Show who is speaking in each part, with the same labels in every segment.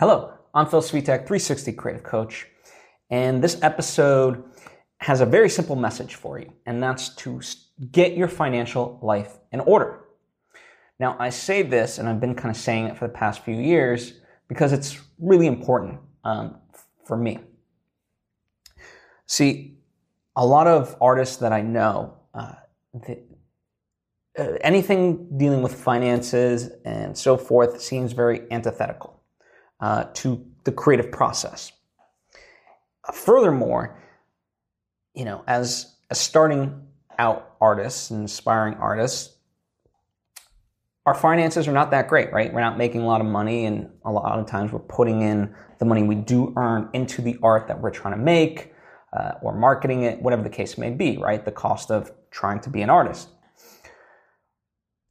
Speaker 1: Hello, I'm Phil Svitek, 360 Creative Coach, and this episode has a very simple message for you, and that's to get your financial life in order. Now, I say this, and I've been kind of saying it for the past few years because it's really important um, for me. See, a lot of artists that I know, uh, the, uh, anything dealing with finances and so forth seems very antithetical uh, to the creative process. Furthermore, you know, as starting out artists and aspiring artists, our finances are not that great, right? We're not making a lot of money, and a lot of times we're putting in the money we do earn into the art that we're trying to make uh, or marketing it, whatever the case may be, right? The cost of trying to be an artist.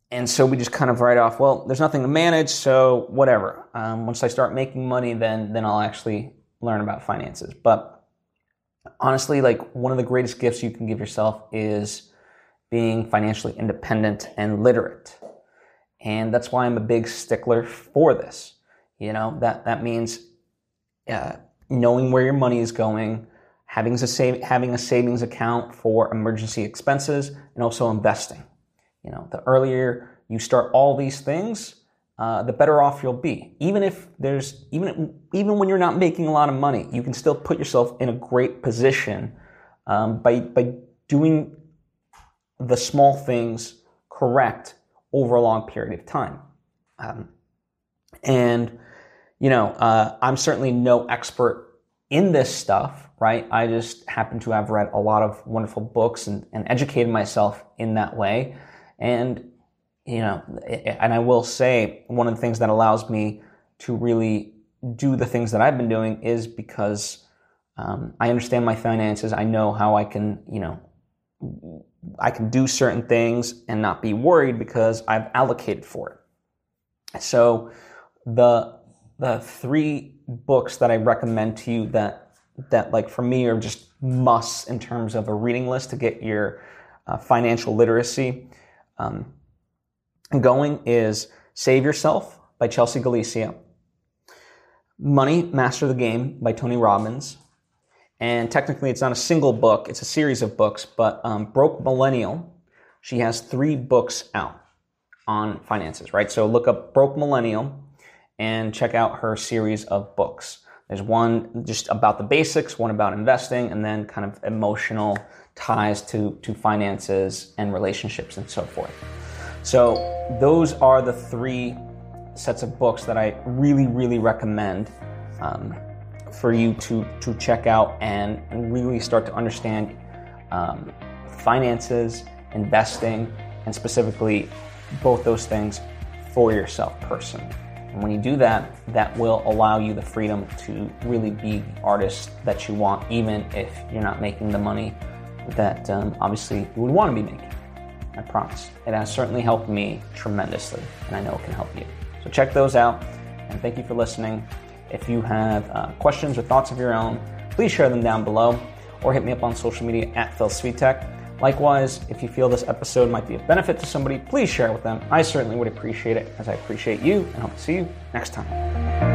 Speaker 1: And so we just kind of write off, well, there's nothing to manage, so whatever. Um, once I start making money, then then I'll actually learn about finances. But honestly, like one of the greatest gifts you can give yourself is being financially independent and literate. And that's why I'm a big stickler for this. You know, that, that means uh, knowing where your money is going, having a, save, having a savings account for emergency expenses, and also investing. You know, the earlier you start all these things, uh, the better off you'll be. Even if there's even even when you're not making a lot of money, you can still put yourself in a great position um, by by doing the small things correct over a long period of time. Um, and you know, uh, I'm certainly no expert in this stuff, right? I just happen to have read a lot of wonderful books and, and educated myself in that way. And, you know, and I will say one of the things that allows me to really do the things that I've been doing is because um, I understand my finances. I know how I can, you know, I can do certain things and not be worried because I've allocated for it. So the the three books that I recommend to you that that like for me are just musts in terms of a reading list to get your uh, financial literacy um, going is Save Yourself by Chelsea Galicia, Money Master the Game by Tony Robbins, and technically it's not a single book, it's a series of books, but um, Broke Millennial, she has three books out on finances, right? So look up Broke Millennial and check out her series of books. There's one just about the basics, one about investing, and then kind of emotional ties to, to finances and relationships and so forth. So, those are the three sets of books that I really, really recommend um, for you to, to check out and, really start to understand um, finances, investing, and specifically both those things for yourself personally. And when you do that, that will allow you the freedom to really be the artist that you want, even if you're not making the money that um, obviously you would want to be making. I promise. It has certainly helped me tremendously, and I know it can help you. So check those out, and thank you for listening. If you have uh, questions or thoughts of your own, please share them down below or hit me up on social media at Phil Svitek. Likewise, if you feel this episode might be of benefit to somebody, please share it with them. I certainly would appreciate it as I appreciate you and hope to see you next time.